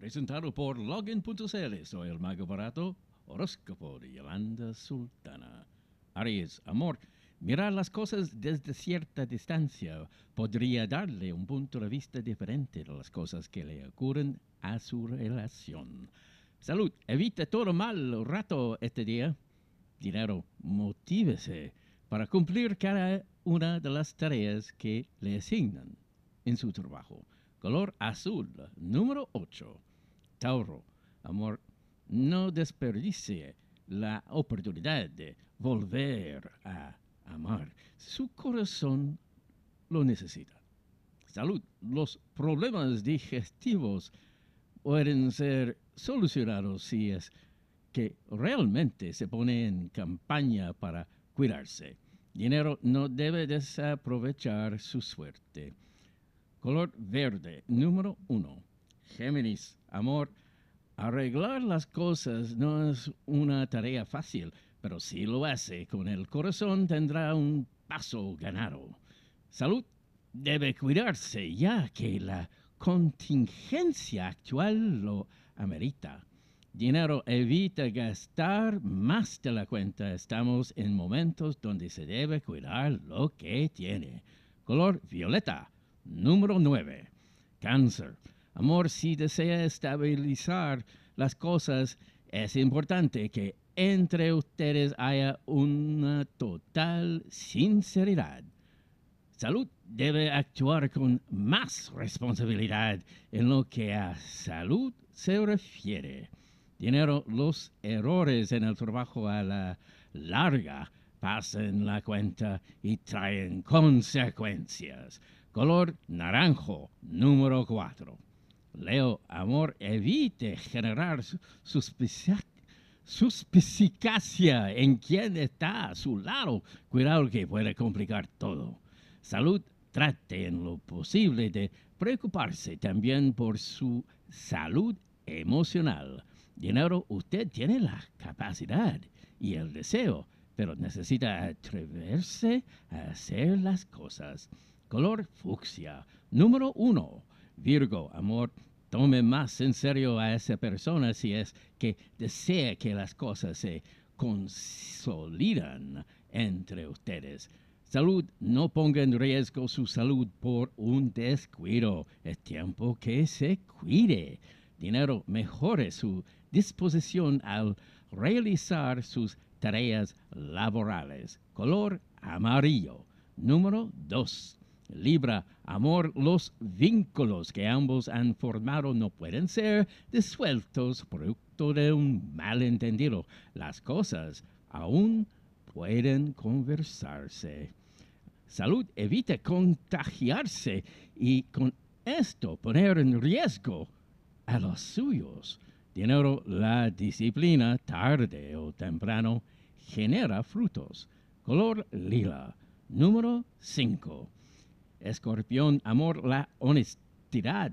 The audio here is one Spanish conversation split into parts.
Presentado por Login.cl. Soy el mago barato, horóscopo de Yolanda Sultana. Aries, amor. Mirar las cosas desde cierta distancia podría darle un punto de vista diferente de las cosas que le ocurren a su relación. Salud, evite todo mal rato este día. Dinero, motívese para cumplir cada una de las tareas que le asignan en su trabajo. Color azul, número 8. Tauro, amor, no desperdicie la oportunidad de volver a amar. Su corazón lo necesita. Salud. Los problemas digestivos pueden ser solucionados si es que realmente se pone en campaña para cuidarse. Dinero no debe desaprovechar su suerte. Color verde, número uno. Géminis, amor. Arreglar las cosas no es una tarea fácil pero si lo hace con el corazón tendrá un paso ganado. Salud debe cuidarse ya que la contingencia actual lo amerita. Dinero evita gastar más de la cuenta. Estamos en momentos donde se debe cuidar lo que tiene. Color violeta, número 9. Cáncer. Amor, si desea estabilizar las cosas, es importante que entre ustedes haya una total sinceridad. Salud debe actuar con más responsabilidad en lo que a salud se refiere. Dinero, los errores en el trabajo a la larga pasan la cuenta y traen consecuencias. Color naranjo, número 4. Leo, amor, evite generar suspicacia en quien está a su lado. Cuidado que puede complicar todo. Salud, trate en lo posible de preocuparse también por su salud emocional. Dinero, usted tiene la capacidad y el deseo, pero necesita atreverse a hacer las cosas. Color fucsia. Número uno. Virgo, amor, Tome más en serio a esa persona si es que desea que las cosas se consolidan entre ustedes. Salud, no ponga en riesgo su salud por un descuido. Es tiempo que se cuide. Dinero, mejore su disposición al realizar sus tareas laborales. Color amarillo. Número 2. Libra, amor, los vínculos que ambos han formado no pueden ser disueltos producto de un malentendido. Las cosas aún pueden conversarse. Salud evite contagiarse y con esto poner en riesgo a los suyos. Dinero, la disciplina, tarde o temprano, genera frutos. Color lila. Número 5. Escorpión, amor, la honestidad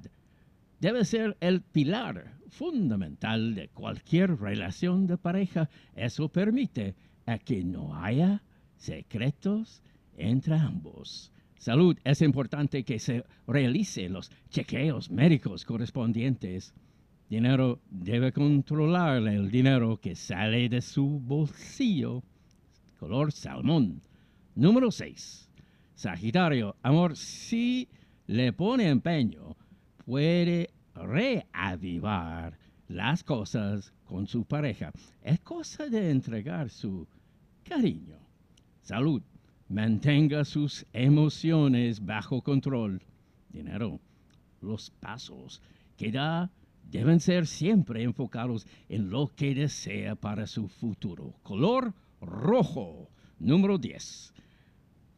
debe ser el pilar fundamental de cualquier relación de pareja. Eso permite a que no haya secretos entre ambos. Salud, es importante que se realicen los chequeos médicos correspondientes. Dinero debe controlar el dinero que sale de su bolsillo. Color salmón. Número 6. Sagitario, amor, si le pone empeño, puede reavivar las cosas con su pareja. Es cosa de entregar su cariño. Salud. Mantenga sus emociones bajo control. Dinero. Los pasos que da deben ser siempre enfocados en lo que desea para su futuro. Color rojo. Número 10.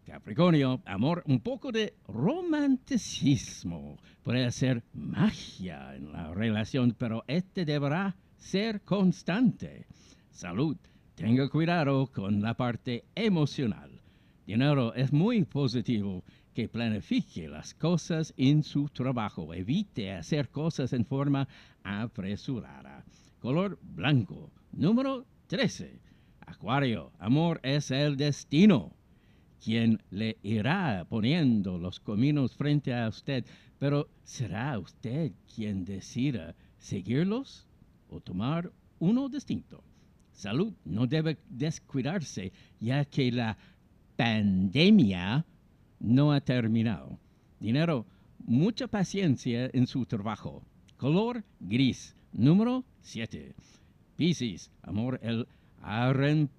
Capricornio, amor, un poco de romanticismo puede hacer magia en la relación, pero este deberá ser constante. Salud, tenga cuidado con la parte emocional. Dinero es muy positivo que planifique las cosas en su trabajo. Evite hacer cosas en forma apresurada. Color blanco. Número 13. Acuario, amor es el destino quien le irá poniendo los caminos frente a usted, pero será usted quien decida seguirlos o tomar uno distinto. Salud no debe descuidarse ya que la pandemia no ha terminado. Dinero, mucha paciencia en su trabajo. Color gris. Número 7. Piscis, amor, el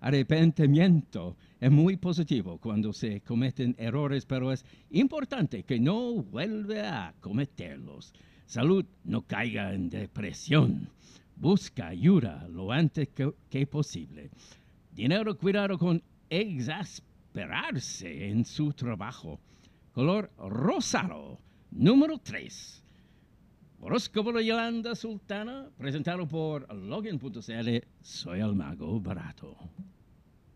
arrepentimiento es muy positivo cuando se cometen errores, pero es importante que no vuelva a cometerlos. Salud, no caiga en depresión. Busca ayuda lo antes que, que posible. Dinero, cuidado con exasperarse en su trabajo. Color rosado. Número 3. Horóscopo de Yolanda Sultana, presentado por Login.cl. Soy el mago barato.